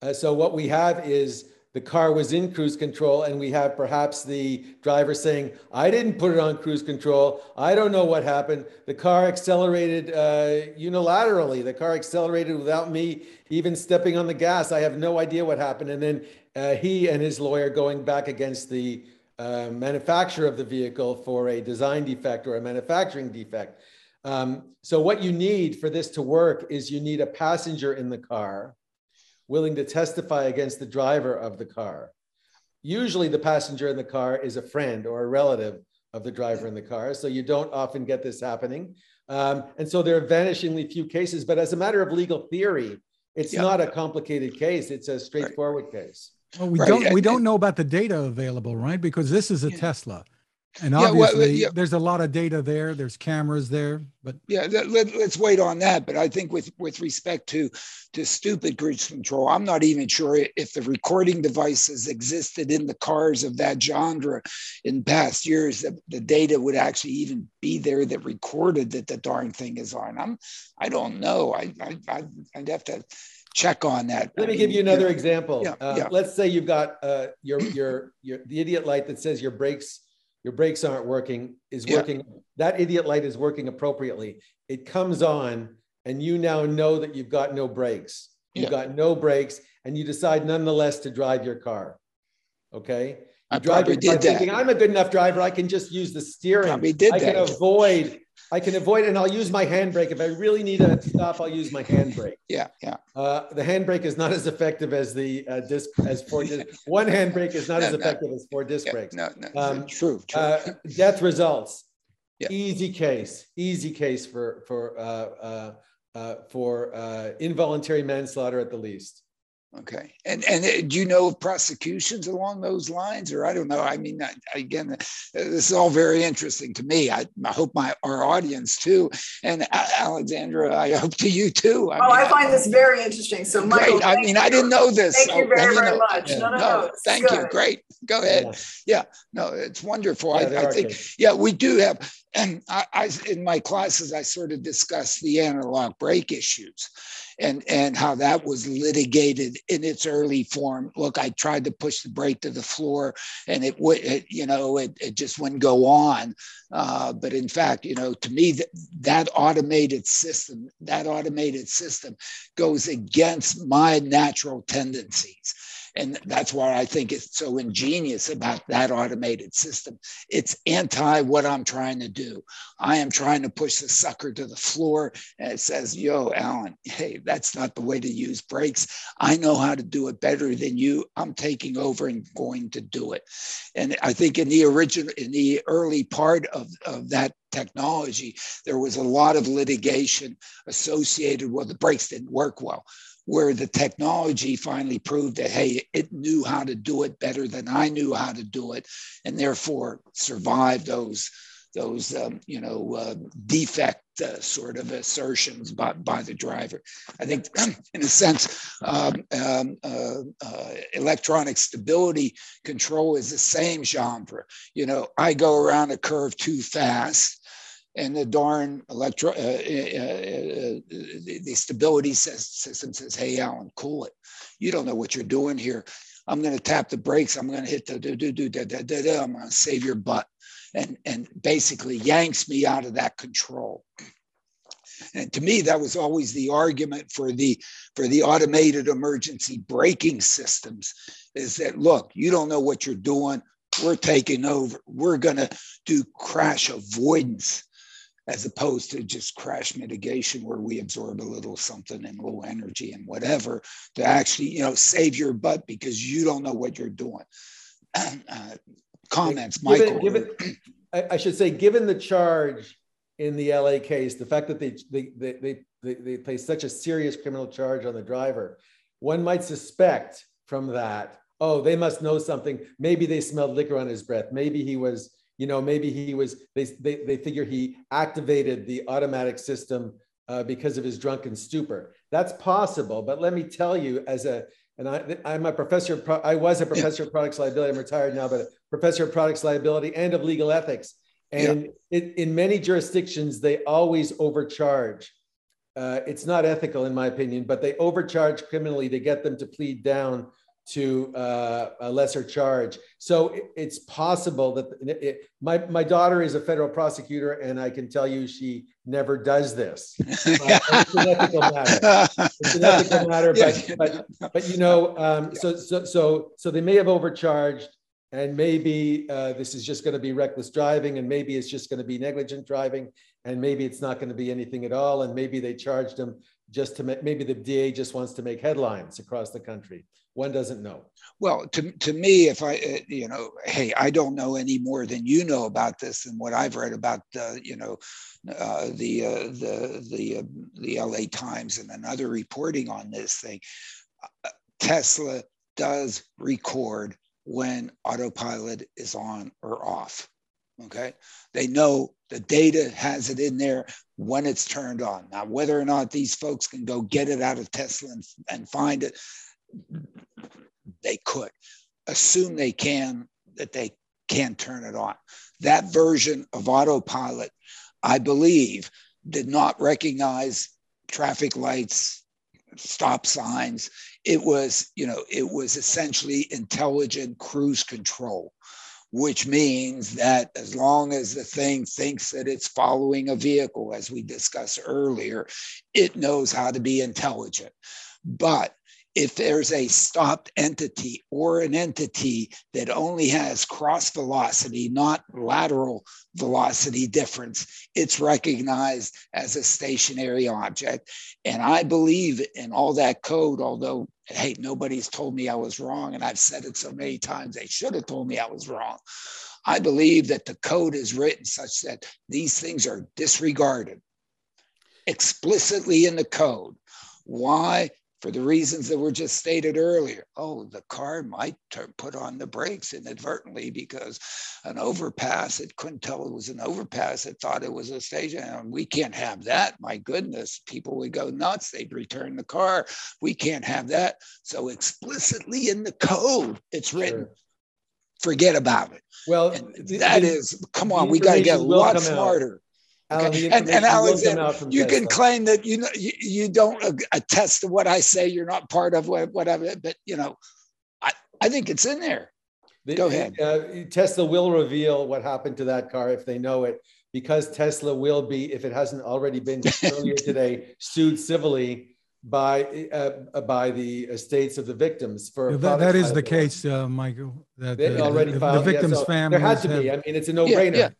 Uh, so what we have is the car was in cruise control and we have perhaps the driver saying, I didn't put it on cruise control. I don't know what happened. The car accelerated uh, unilaterally. The car accelerated without me even stepping on the gas. I have no idea what happened. And then uh, he and his lawyer going back against the uh, manufacturer of the vehicle for a design defect or a manufacturing defect. Um, so what you need for this to work is you need a passenger in the car willing to testify against the driver of the car. Usually the passenger in the car is a friend or a relative of the driver in the car. So you don't often get this happening. Um, and so there are vanishingly few cases, but as a matter of legal theory, it's yeah. not a complicated case. It's a straightforward right. case. Well, we right. don't we don't know about the data available, right? Because this is a yeah. Tesla. And obviously, yeah, well, yeah. there's a lot of data there. There's cameras there, but yeah, let, us wait on that. But I think with with respect to to stupid cruise control, I'm not even sure if the recording devices existed in the cars of that genre in past years. That the data would actually even be there that recorded that the darn thing is on. I'm I don't know. I I I'd have to check on that. Let me give you another example. Yeah, uh, yeah. Let's say you've got uh, your your your the idiot light that says your brakes your brakes aren't working is working yeah. that idiot light is working appropriately it comes on and you now know that you've got no brakes you've yeah. got no brakes and you decide nonetheless to drive your car okay you I drive your car thinking i'm a good enough driver i can just use the steering probably did i that. can avoid I can avoid it and I'll use my handbrake. If I really need to stop, I'll use my handbrake. Yeah, yeah. Uh, the handbrake is not as effective as the uh, disc as four disc. One handbrake is not no, as effective no. as four disc yeah, brakes. No, no, um, true. true. Uh, death results. Yeah. Easy case. Easy case for for uh, uh, uh, for involuntary manslaughter at the least. Okay, and and uh, do you know of prosecutions along those lines, or I don't know? I mean, again, this is all very interesting to me. I, I hope my our audience too, and Alexandra, I hope to you too. I oh, mean, I find this very interesting. So, Michael, I mean, you. I didn't know this. Thank you very, very know. much. Yeah. No, no, no. no thank good. you. Great. Go ahead. Yeah. yeah. No, it's wonderful. Yeah, I, I think. Yeah, we do have and I, I, in my classes i sort of discuss the antilock brake issues and and how that was litigated in its early form. Look i tried to push the brake to the floor and it would you know it, it just wouldn't go on. Uh, but in fact you know to me that, that automated system that automated system goes against my natural tendencies and that's why I think it's so ingenious about that automated system. It's anti what I'm trying to do. I am trying to push the sucker to the floor and it says, yo, Alan, hey, that's not the way to use brakes. I know how to do it better than you. I'm taking over and going to do it. And I think in the original, in the early part of, of that technology, there was a lot of litigation associated with the brakes didn't work well where the technology finally proved that hey it knew how to do it better than i knew how to do it and therefore survived those those um, you know uh, defect uh, sort of assertions by, by the driver. I think in a sense um, um, uh, uh, electronic stability control is the same genre. You know i go around a curve too fast and the darn electro, uh, uh, uh, the, the stability system says, "Hey, Alan, cool it. You don't know what you're doing here. I'm going to tap the brakes. I'm going to hit the do do do da da da da. I'm going to save your butt," and and basically yanks me out of that control. And to me, that was always the argument for the for the automated emergency braking systems, is that look, you don't know what you're doing. We're taking over. We're going to do crash avoidance as opposed to just crash mitigation where we absorb a little something and low energy and whatever to actually you know save your butt because you don't know what you're doing. Uh, comments given, michael given, i should say given the charge in the la case the fact that they they they, they, they place such a serious criminal charge on the driver one might suspect from that oh they must know something. Maybe they smelled liquor on his breath. Maybe he was you know, maybe he was, they, they, they figure he activated the automatic system uh, because of his drunken stupor. That's possible, but let me tell you, as a, and I, I'm a professor, of pro, I was a professor of products liability, I'm retired now, but a professor of products liability and of legal ethics. And yeah. it, in many jurisdictions, they always overcharge. Uh, it's not ethical, in my opinion, but they overcharge criminally to get them to plead down to uh, a lesser charge. So it, it's possible that it, it, my, my daughter is a federal prosecutor, and I can tell you she never does this. Uh, it's an ethical matter. It's an ethical matter, but, but, but you know, um, so, so, so, so they may have overcharged. and maybe uh, this is just going to be reckless driving, and maybe it's just going to be negligent driving, and maybe it's not going to be anything at all, and maybe they charged him just to make, maybe the DA just wants to make headlines across the country. One doesn't know. Well, to, to me, if I, uh, you know, hey, I don't know any more than you know about this and what I've read about, uh, you know, uh, the uh, the the uh, the LA Times and another reporting on this thing. Uh, Tesla does record when autopilot is on or off. Okay. They know the data has it in there when it's turned on. Now, whether or not these folks can go get it out of Tesla and, and find it, they could. Assume they can, that they can turn it on. That version of autopilot, I believe, did not recognize traffic lights, stop signs. It was, you know, it was essentially intelligent cruise control, which means that as long as the thing thinks that it's following a vehicle, as we discussed earlier, it knows how to be intelligent. But if there's a stopped entity or an entity that only has cross velocity, not lateral velocity difference, it's recognized as a stationary object. And I believe in all that code, although, hey, nobody's told me I was wrong. And I've said it so many times, they should have told me I was wrong. I believe that the code is written such that these things are disregarded explicitly in the code. Why? For the reasons that were just stated earlier. Oh, the car might put on the brakes inadvertently because an overpass, it couldn't tell it was an overpass. It thought it was a station. And we can't have that. My goodness, people would go nuts. They'd return the car. We can't have that. So explicitly in the code, it's written. Sure. Forget about it. Well, that the, is, come on, we got to get a lot smarter. Out. Okay. And, and Alexandra, you can claim that you know you, you don't attest to what I say. You're not part of whatever, but you know, I, I think it's in there. The, Go ahead. Uh, Tesla will reveal what happened to that car if they know it, because Tesla will be, if it hasn't already been earlier today, sued civilly by uh, by the estates of the victims for yeah, that, that is the case, uh, Michael. That uh, already the, filed, the victims' yeah, so families. There had to have, be. I mean, it's a no-brainer. Yeah, yeah,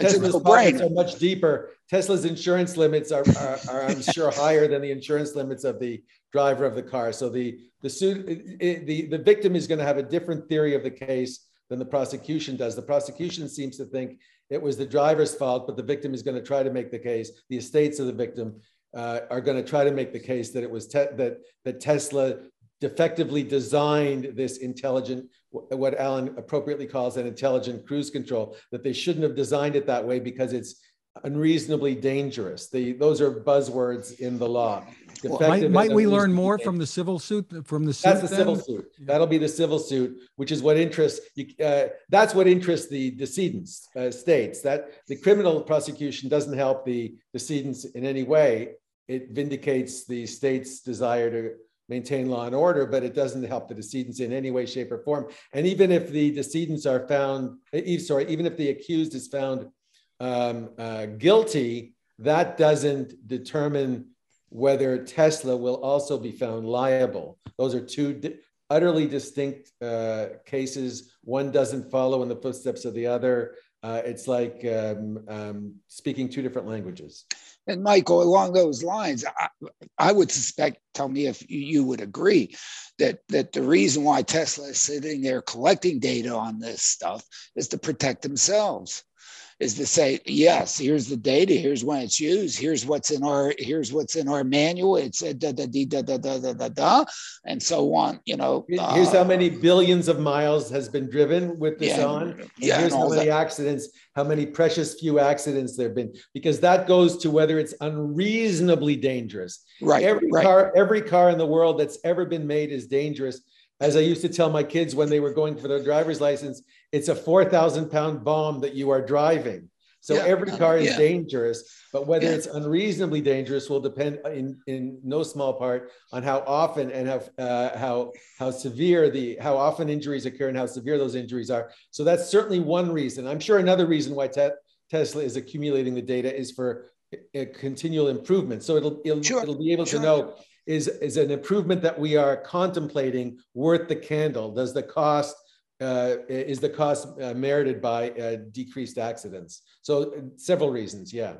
it's Tesla's a no-brainer. are much deeper. Tesla's insurance limits are, are, are, I'm sure, higher than the insurance limits of the driver of the car. So the the suit, the the victim is going to have a different theory of the case than the prosecution does. The prosecution seems to think it was the driver's fault, but the victim is going to try to make the case. The estates of the victim uh, are going to try to make the case that it was te- that that Tesla defectively designed this intelligent, what Alan appropriately calls an intelligent cruise control, that they shouldn't have designed it that way because it's unreasonably dangerous. The, those are buzzwords in the law. Well, might, might we learn more dangerous. from the civil suit? From the suit that's the then? civil suit. That'll be the civil suit, which is what interests you. Uh, that's what interests the decedents uh, states. That the criminal prosecution doesn't help the decedents in any way. It vindicates the state's desire to maintain law and order, but it doesn't help the decedents in any way, shape, or form. And even if the decedents are found, sorry, even if the accused is found um, uh, guilty, that doesn't determine whether Tesla will also be found liable. Those are two di- utterly distinct uh, cases. One doesn't follow in the footsteps of the other. Uh, it's like um, um, speaking two different languages. And Michael, along those lines, I, I would suspect, tell me if you would agree, that, that the reason why Tesla is sitting there collecting data on this stuff is to protect themselves is to say, yes, here's the data, here's when it's used, here's what's in our here's what's in our manual. It's a da da da da da da da da, and so on. You know, here's uh, how many billions of miles has been driven with this yeah, on. Yeah, here's how many that. accidents, how many precious few accidents there've been, because that goes to whether it's unreasonably dangerous. Right. Every right. car, every car in the world that's ever been made is dangerous. As I used to tell my kids when they were going for their driver's license, it's a 4,000 pound bomb that you are driving. So yeah, every car is yeah. dangerous, but whether yeah. it's unreasonably dangerous will depend in, in no small part on how often and how uh, how how severe the how often injuries occur and how severe those injuries are. So that's certainly one reason. I'm sure another reason why te- Tesla is accumulating the data is for a continual improvement. So it'll it'll, sure. it'll be able sure. to know is is an improvement that we are contemplating worth the candle? Does the cost uh, is the cost uh, merited by uh, decreased accidents. So uh, several reasons, yeah.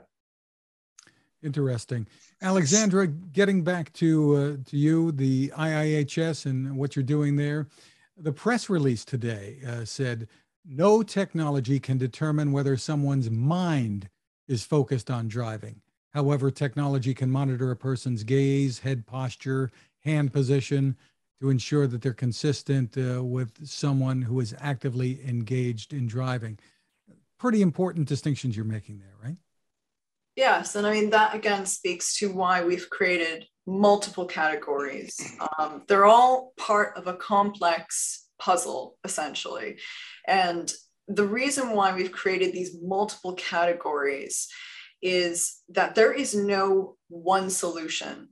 Interesting, Alexandra. Getting back to uh, to you, the IIHS and what you're doing there. The press release today uh, said no technology can determine whether someone's mind is focused on driving. However, technology can monitor a person's gaze, head posture, hand position to ensure that they're consistent uh, with someone who is actively engaged in driving. Pretty important distinctions you're making there, right? Yes. And I mean, that again speaks to why we've created multiple categories. Um, they're all part of a complex puzzle, essentially. And the reason why we've created these multiple categories is that there is no one solution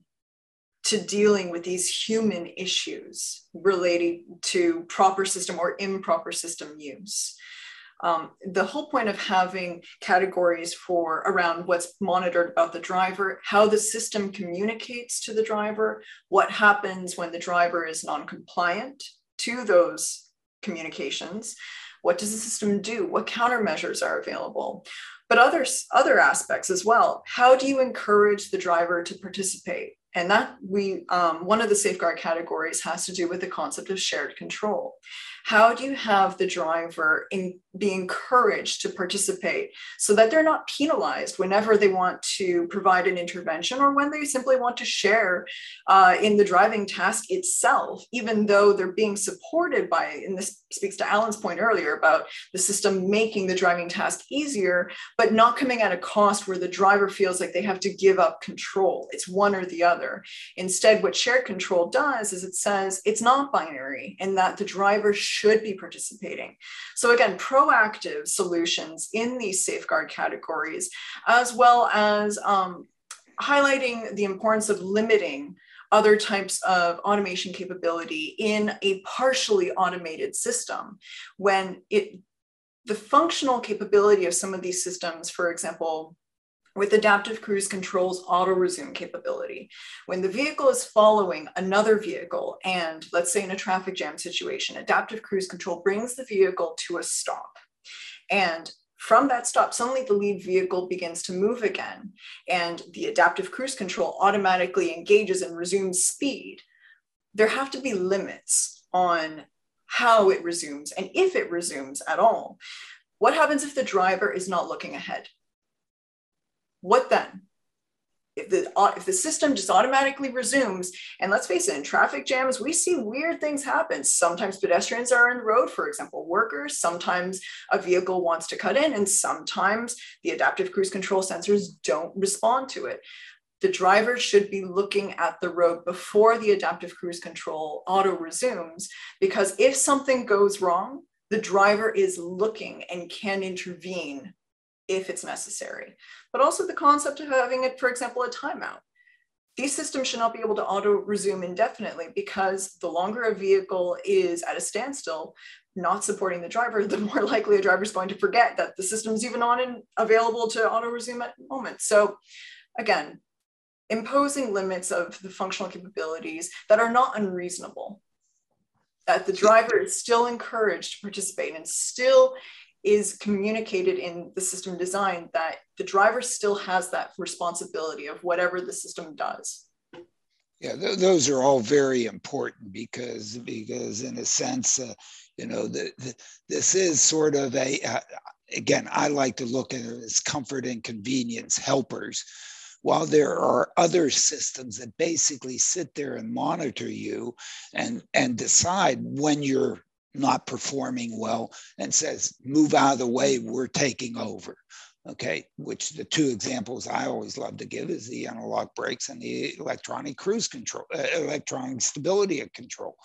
to dealing with these human issues related to proper system or improper system use. Um, the whole point of having categories for around what's monitored about the driver, how the system communicates to the driver, what happens when the driver is non-compliant to those communications, what does the system do, what countermeasures are available, but others other aspects as well. How do you encourage the driver to participate? And that we, um, one of the safeguard categories has to do with the concept of shared control. How do you have the driver in, be encouraged to participate so that they're not penalized whenever they want to provide an intervention or when they simply want to share uh, in the driving task itself, even though they're being supported by, and this speaks to Alan's point earlier about the system making the driving task easier, but not coming at a cost where the driver feels like they have to give up control. It's one or the other. Instead, what shared control does is it says it's not binary and that the driver should be participating. So again, proactive solutions in these safeguard categories, as well as um, highlighting the importance of limiting other types of automation capability in a partially automated system when it the functional capability of some of these systems for example with adaptive cruise control's auto resume capability. When the vehicle is following another vehicle, and let's say in a traffic jam situation, adaptive cruise control brings the vehicle to a stop. And from that stop, suddenly the lead vehicle begins to move again, and the adaptive cruise control automatically engages and resumes speed. There have to be limits on how it resumes and if it resumes at all. What happens if the driver is not looking ahead? What then? If the, uh, if the system just automatically resumes, and let's face it, in traffic jams, we see weird things happen. Sometimes pedestrians are in the road, for example, workers. Sometimes a vehicle wants to cut in, and sometimes the adaptive cruise control sensors don't respond to it the driver should be looking at the road before the adaptive cruise control auto resumes because if something goes wrong the driver is looking and can intervene if it's necessary, but also the concept of having it, for example, a timeout. These systems should not be able to auto resume indefinitely because the longer a vehicle is at a standstill, not supporting the driver, the more likely a driver is going to forget that the system's even on and available to auto resume at the moment. So again, imposing limits of the functional capabilities that are not unreasonable, that the driver is still encouraged to participate and still is communicated in the system design that the driver still has that responsibility of whatever the system does. Yeah, th- those are all very important because because in a sense, uh, you know, the, the, this is sort of a uh, again, I like to look at it as comfort and convenience helpers. While there are other systems that basically sit there and monitor you and, and decide when you're not performing well and says, move out of the way, we're taking over okay, which the two examples I always love to give is the antilock brakes and the electronic cruise control, uh, electronic stability control.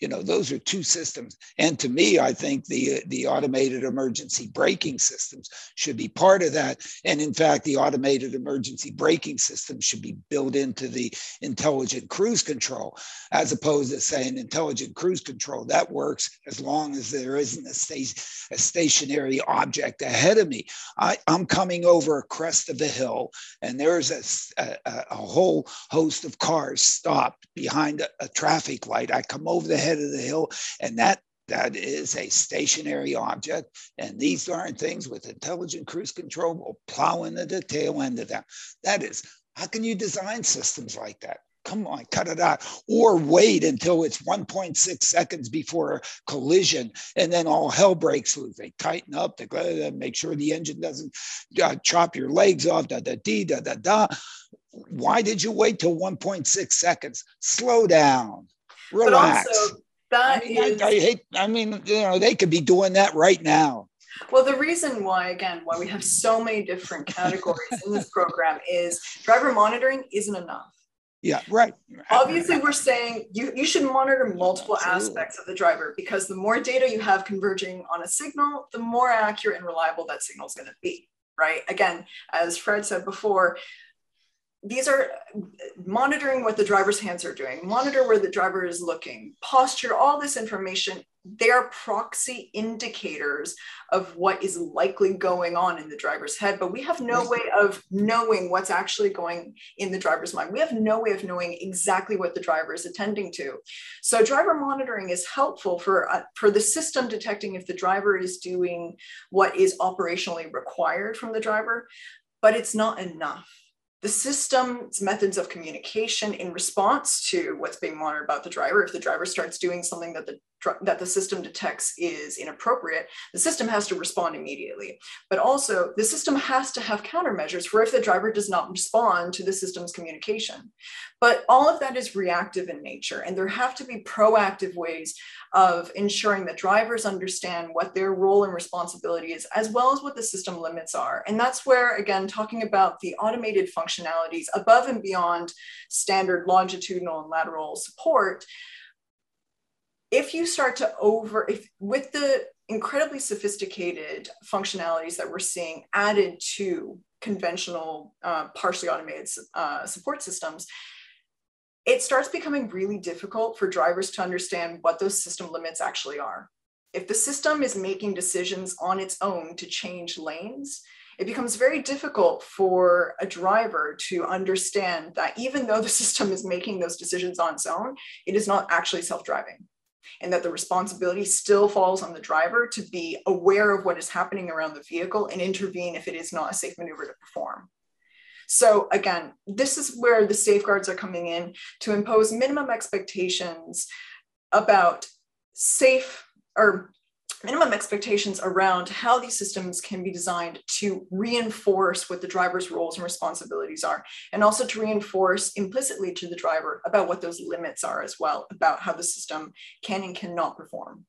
You know, those are two systems. And to me, I think the, the automated emergency braking systems should be part of that. And in fact, the automated emergency braking system should be built into the intelligent cruise control, as opposed to saying intelligent cruise control, that works as long as there isn't a, sta- a stationary object ahead of me. I, I'm coming over a crest of a hill and there's a, a, a whole host of cars stopped behind a, a traffic light. I come over the head of the hill and that that is a stationary object. And these darn things with intelligent cruise control will plow into the tail end of them. That is, how can you design systems like that? Come on, cut it out. Or wait until it's 1.6 seconds before a collision and then all hell breaks loose. They tighten up, they make sure the engine doesn't uh, chop your legs off, da da dee, da da da. Why did you wait till 1.6 seconds? Slow down, relax. But also, that I mean, is... I, I hate, I mean, you know, they could be doing that right now. Well, the reason why, again, why we have so many different categories in this program is driver monitoring isn't enough. Yeah, right. Obviously, we're saying you, you should monitor multiple Absolutely. aspects of the driver because the more data you have converging on a signal, the more accurate and reliable that signal is going to be, right? Again, as Fred said before, these are monitoring what the driver's hands are doing, monitor where the driver is looking, posture, all this information they're proxy indicators of what is likely going on in the driver's head but we have no way of knowing what's actually going in the driver's mind. We have no way of knowing exactly what the driver is attending to. So driver monitoring is helpful for uh, for the system detecting if the driver is doing what is operationally required from the driver but it's not enough the system's methods of communication in response to what's being monitored about the driver. If the driver starts doing something that the that the system detects is inappropriate, the system has to respond immediately. But also, the system has to have countermeasures for if the driver does not respond to the system's communication. But all of that is reactive in nature, and there have to be proactive ways of ensuring that drivers understand what their role and responsibility is, as well as what the system limits are. And that's where, again, talking about the automated functionalities above and beyond standard longitudinal and lateral support if you start to over if with the incredibly sophisticated functionalities that we're seeing added to conventional uh, partially automated uh, support systems it starts becoming really difficult for drivers to understand what those system limits actually are. If the system is making decisions on its own to change lanes it becomes very difficult for a driver to understand that even though the system is making those decisions on its own, it is not actually self driving and that the responsibility still falls on the driver to be aware of what is happening around the vehicle and intervene if it is not a safe maneuver to perform. So again, this is where the safeguards are coming in to impose minimum expectations about safe or minimum expectations around how these systems can be designed to reinforce what the driver's roles and responsibilities are, and also to reinforce implicitly to the driver about what those limits are as well, about how the system can and cannot perform.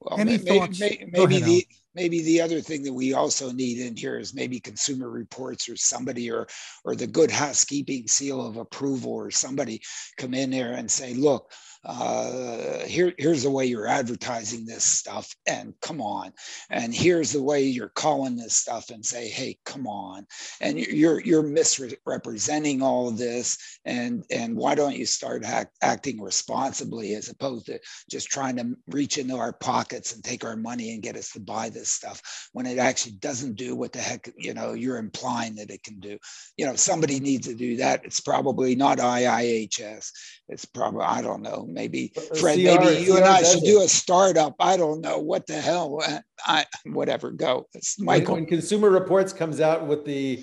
Well, Any maybe, thoughts? maybe, maybe the maybe the other thing that we also need in here is maybe consumer reports or somebody or or the good housekeeping seal of approval or somebody come in there and say, look, uh, here, here's the way you're advertising this stuff and come on. And here's the way you're calling this stuff and say hey come on. And you're you're misrepresenting all of this. And and why don't you start act, acting responsibly as opposed to just trying to reach into our pockets and take our money and get us to buy this stuff when it actually doesn't do what the heck you know you're implying that it can do. You know somebody needs to do that it's probably not iihs it's probably i don't know maybe Fred, CR, maybe you CR and I should do a startup. I don't know what the hell. Uh, I whatever. Go, it's Michael. When, when Consumer Reports comes out with the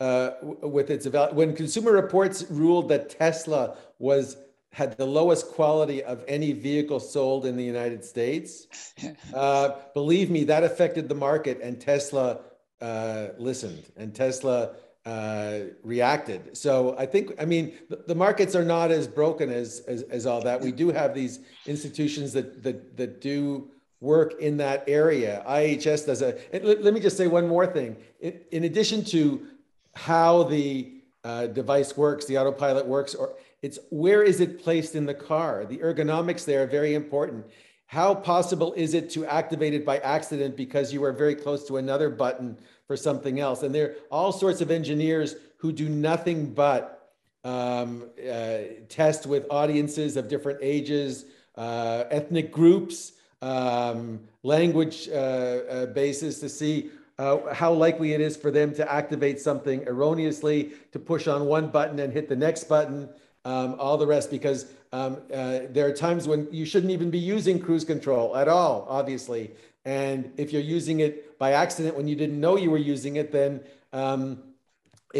uh, with its eval- when Consumer Reports ruled that Tesla was had the lowest quality of any vehicle sold in the United States. Uh, believe me, that affected the market, and Tesla uh, listened, and Tesla uh, reacted. So I think, I mean, the, the, markets are not as broken as, as, as all that. We do have these institutions that that that do work in that area. IHS does a. Let, let, me just say one more thing. In, in addition to how the uh, device works, the autopilot works, or it's where is it placed in the car? The ergonomics there are very important. How possible is it to activate it by accident because you are very close to another button for something else. And there are all sorts of engineers who do nothing but um, uh, test with audiences of different ages, uh, ethnic groups, um, language uh, uh basis to see uh, how likely it is for them to activate something erroneously, to push on one button and hit the next button, um, all the rest. Because Um, uh, there are times when you shouldn't even be using cruise control at all, obviously. And if you're using it by accident when you didn't know you were using it, then um,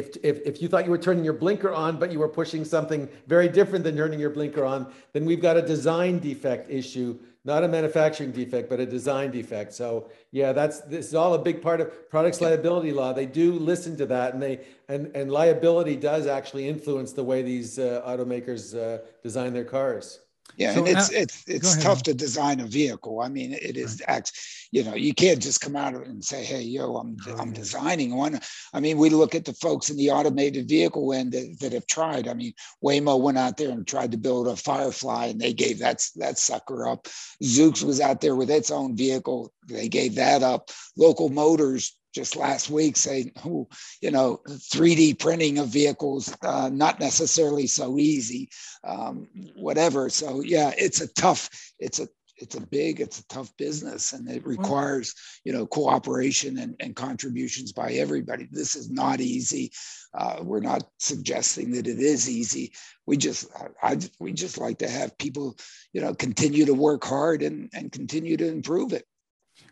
if, if, if you thought you were turning your blinker on, but you were pushing something very different than turning your blinker on, then we've got a design defect issue, not a manufacturing defect, but a design defect. So yeah, that's this is all a big part of products liability law. They do listen to that, and they and and liability does actually influence the way these uh, automakers uh, design their cars. Yeah, so, and it's it's it's tough to design a vehicle. I mean, it is right. you know, you can't just come out and say, "Hey, yo, I'm I'm designing one." I mean, we look at the folks in the automated vehicle end that, that have tried. I mean, Waymo went out there and tried to build a Firefly, and they gave that that sucker up. Zoox was out there with its own vehicle; they gave that up. Local Motors just last week saying, oh, you know, 3D printing of vehicles, uh, not necessarily so easy, um, whatever. So yeah, it's a tough, it's a, it's a big, it's a tough business and it requires, you know, cooperation and, and contributions by everybody. This is not easy. Uh, we're not suggesting that it is easy. We just, I, I, we just like to have people, you know, continue to work hard and, and continue to improve it.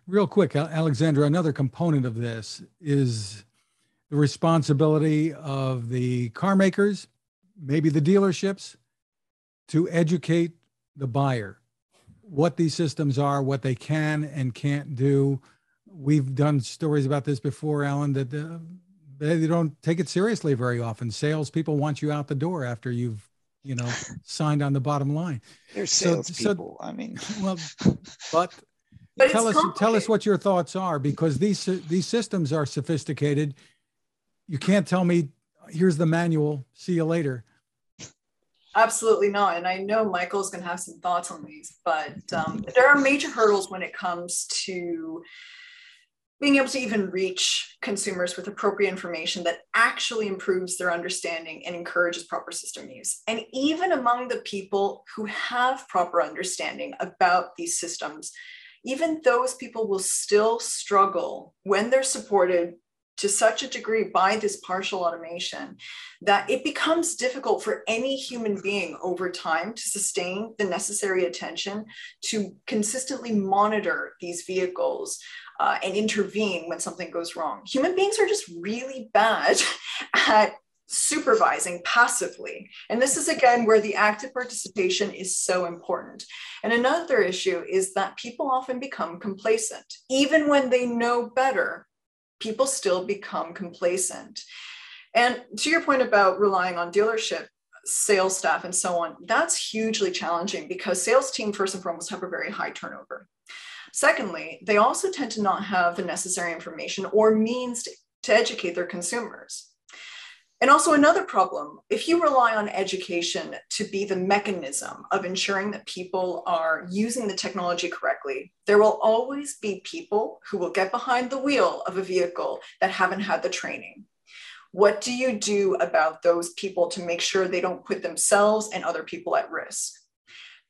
Real quick, Alexandra, another component of this is the responsibility of the car makers, maybe the dealerships, to educate the buyer what these systems are, what they can and can't do. We've done stories about this before, Alan, that uh, they don't take it seriously very often. Salespeople want you out the door after you've, you know, signed on the bottom line. They're salespeople. So, I mean, well, but but tell us tell us what your thoughts are because these these systems are sophisticated. You can't tell me here's the manual. See you later. Absolutely not. And I know Michael's going to have some thoughts on these, but um, there are major hurdles when it comes to being able to even reach consumers with appropriate information that actually improves their understanding and encourages proper system use. And even among the people who have proper understanding about these systems, even those people will still struggle when they're supported to such a degree by this partial automation that it becomes difficult for any human being over time to sustain the necessary attention to consistently monitor these vehicles uh, and intervene when something goes wrong. Human beings are just really bad at supervising passively. And this is again where the active participation is so important. And another issue is that people often become complacent. Even when they know better, people still become complacent. And to your point about relying on dealership sales staff and so on, that's hugely challenging because sales team, first and foremost, have a very high turnover. Secondly, they also tend to not have the necessary information or means to, to educate their consumers. And also, another problem if you rely on education to be the mechanism of ensuring that people are using the technology correctly, there will always be people who will get behind the wheel of a vehicle that haven't had the training. What do you do about those people to make sure they don't put themselves and other people at risk?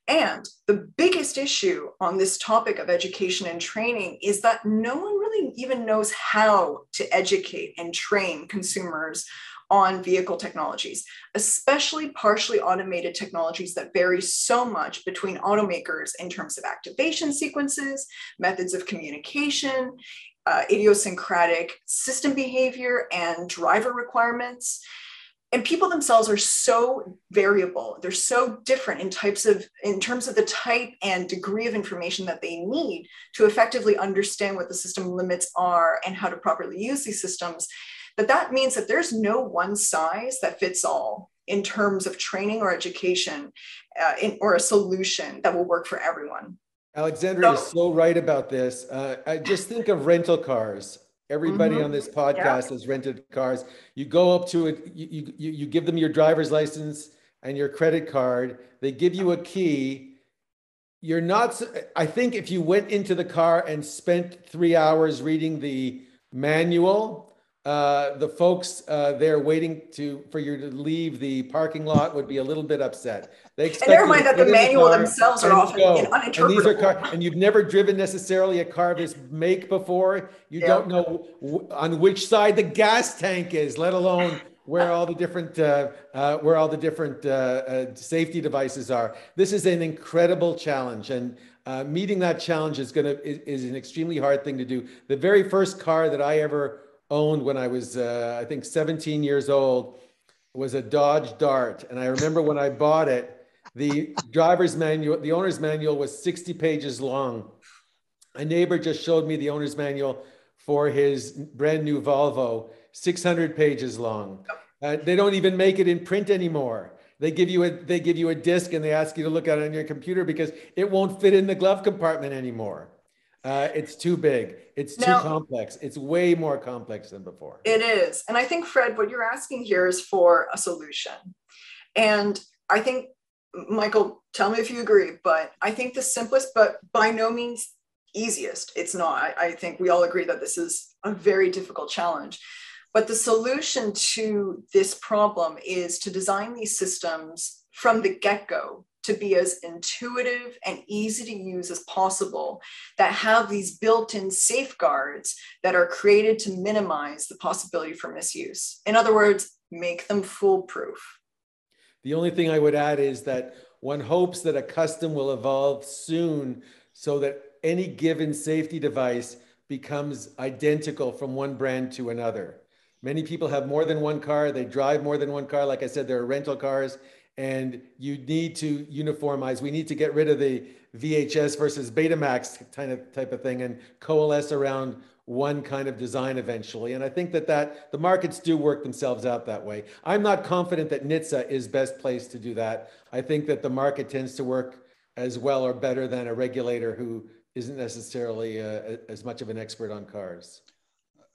And the biggest issue on this topic of education and training is that no one really even knows how to educate and train consumers on vehicle technologies, especially partially automated technologies that vary so much between automakers in terms of activation sequences, methods of communication, uh, idiosyncratic system behavior, and driver requirements. And people themselves are so variable. They're so different in types of, in terms of the type and degree of information that they need to effectively understand what the system limits are and how to properly use these systems but that means that there's no one size that fits all in terms of training or education uh, in, or a solution that will work for everyone. Alexandra so, is so right about this. Uh, I just think of rental cars. Everybody mm-hmm. on this podcast yeah. has rented cars. You go up to it, you, you, you give them your driver's license and your credit card. They give you a key. You're not, I think if you went into the car and spent three hours reading the manual, uh, the folks uh, there waiting to for you to leave the parking lot would be a little bit upset. They expect and never mind that the manual the themselves are often uninterpretable. And these are car, and you've never driven necessarily a car of this make before. You don't know w- on which side the gas tank is, let alone where all the different uh, uh, where all the different uh, uh safety devices are. This is an incredible challenge, and uh, meeting that challenge is gonna is, is, an extremely hard thing to do. The very first car that I ever owned when I was uh, I think 17 years old was a Dodge Dart, and I remember when I bought it. The driver's manual, the owner's manual was 60 pages long. A neighbor just showed me the owner's manual for his brand new Volvo, 600 pages long. Uh, they don't even make it in print anymore. They give you a they give you a disc and they ask you to look at it on your computer because it won't fit in the glove compartment anymore. Uh, it's too big. It's too complex. It's way more complex than before. It is, and I think Fred, what you're asking here is for a solution, and I think Michael, tell me if you agree, but I think the simplest, but by no means easiest. It's not. I, I think we all agree that this is a very difficult challenge. But the solution to this problem is to design these systems from the get go to be as intuitive and easy to use as possible, that have these built in safeguards that are created to minimize the possibility for misuse. In other words, make them foolproof. The only thing I would add is that one hopes that a custom will evolve soon so that any given safety device becomes identical from one brand to another. Many people have more than one car. They drive more than one car. Like I said, there are rental cars, and you need to uniformize. We need to get rid of the VHS versus Betamax kind of type of thing and coalesce around one kind of design eventually. And I think that that the markets do work themselves out that way. I'm not confident that NHTSA is best placed to do that. I think that the market tends to work as well or better than a regulator who isn't necessarily uh, as much of an expert on cars.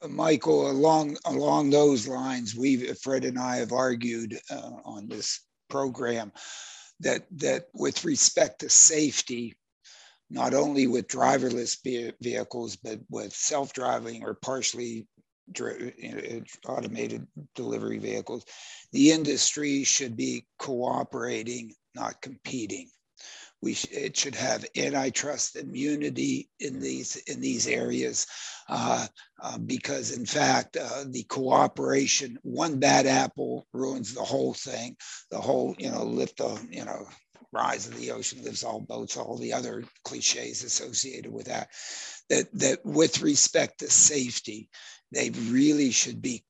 Michael, along along those lines, we Fred and I have argued uh, on this program that that with respect to safety, not only with driverless vehicles but with self-driving or partially automated delivery vehicles, the industry should be cooperating, not competing we sh- it should have antitrust immunity in these in these areas uh, uh, because in fact uh, the cooperation one bad apple ruins the whole thing. The whole you know lift the you know rise of the ocean lifts all boats all the other cliches associated with that that that with respect to safety they really should be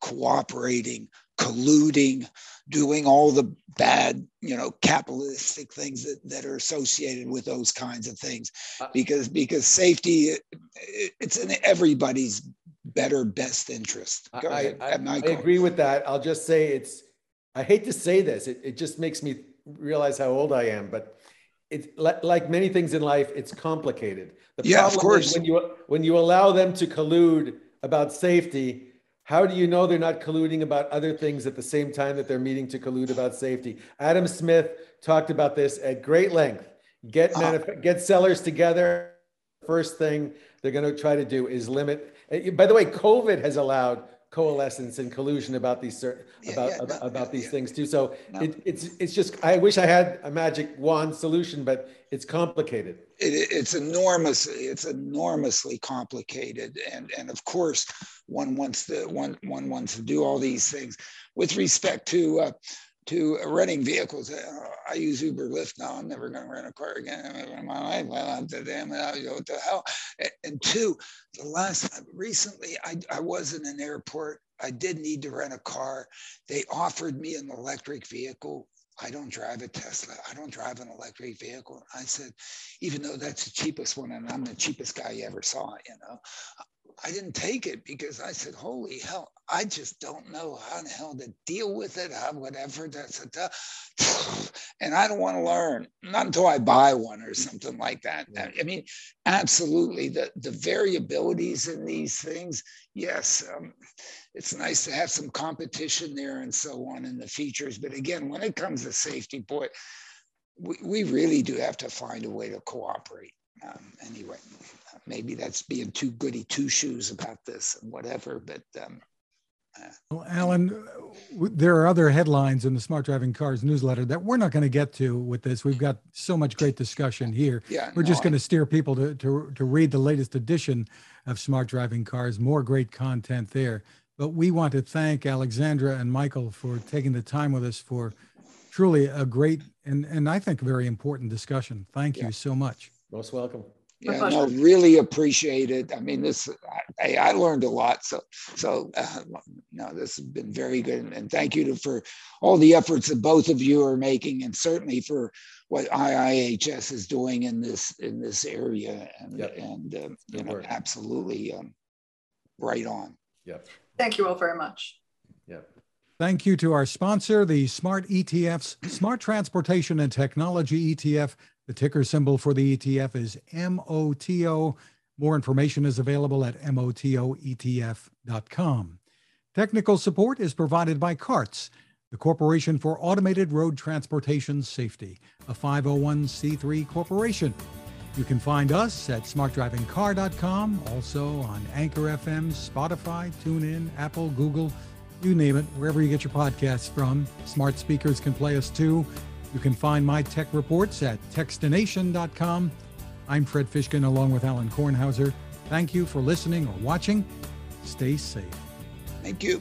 cooperating colluding, doing all the bad, you know, capitalistic things that, that are associated with those kinds of things. Uh, because because safety, it's in everybody's better best interest. Go I, ahead. I, I, agree with that. I'll just say it's. I hate to say this. It, it just makes me realize how old I am, but it's like many things in life. It's complicated. The yeah, of course. when you when you allow them to collude about safety, how do you know they're not colluding about other things at the same time that they're meeting to collude about safety? Adam Smith talked about this at great length. Get uh-huh. get sellers together. First thing they're going to try to do is limit. Eh, by the way, COVID has allowed coalescence and collusion about these certain yeah, about yeah, about, no, about these yeah. things too. So no. it, it's it's just I wish I had a magic wand solution, but it's complicated. It, it's enormous. It's enormously complicated, and and of course, one wants to one one wants to do all these things with respect to. Uh, to renting vehicles. Uh, I use Uber Lyft now. I'm never going to rent a car again in my life. Well, I'm the damn what the hell. And two, the last recently, I, I was in an airport. I did need to rent a car. They offered me an electric vehicle. I don't drive a Tesla. I don't drive an electric vehicle. I said, even though that's the cheapest one, and I'm the cheapest guy you ever saw, you know, I didn't take it because I said, holy hell, I just don't know how the hell to deal with it, how whatever. That's a, and I don't want to learn, not until I buy one or something like that. I mean, absolutely, the, the variabilities in these things, yes, um, it's nice to have some competition there and so on in the features. But again, when it comes to safety, boy, we, we really do have to find a way to cooperate. Um, anyway maybe that's being too goody two shoes about this and whatever. But um, well, Alan, there are other headlines in the Smart Driving Cars newsletter that we're not going to get to with this. We've got so much great discussion here. Yeah, we're no, just going to steer people to, to, to read the latest edition of Smart Driving Cars. More great content there. But we want to thank Alexandra and Michael for taking the time with us for truly a great and, and I think very important discussion. Thank Yeah. you so much. Most welcome. My Yeah, no, pleasure. really appreciate it. I mean, this, I, I learned a lot. So, so, uh, no, this has been very good. And- And thank you to, for all the efforts that both of you are making and certainly for what IIHS is doing in this, in this area. And, Yep. and, um, you know, work. absolutely, um, right on. Yep. Thank you all very much. Yep. Thank you to our sponsor, the Smart ETFs, Smart Transportation and Technology ETF. The ticker symbol for the ETF is MOTO. More information is available at motoetf.com. Technical support is provided by CARTS, the Corporation for Automated Road Transportation Safety, a 501c3 corporation. You can find us at smartdrivingcar.com, also on Anchor FM, Spotify, TuneIn, Apple, Google, you name it, wherever you get your podcasts from. Smart speakers can play us too. You can find my tech reports at techstination.com. I'm Fred Fishkin along with Alain Kornhauser. Thank you for listening or watching. Stay safe. Thank you.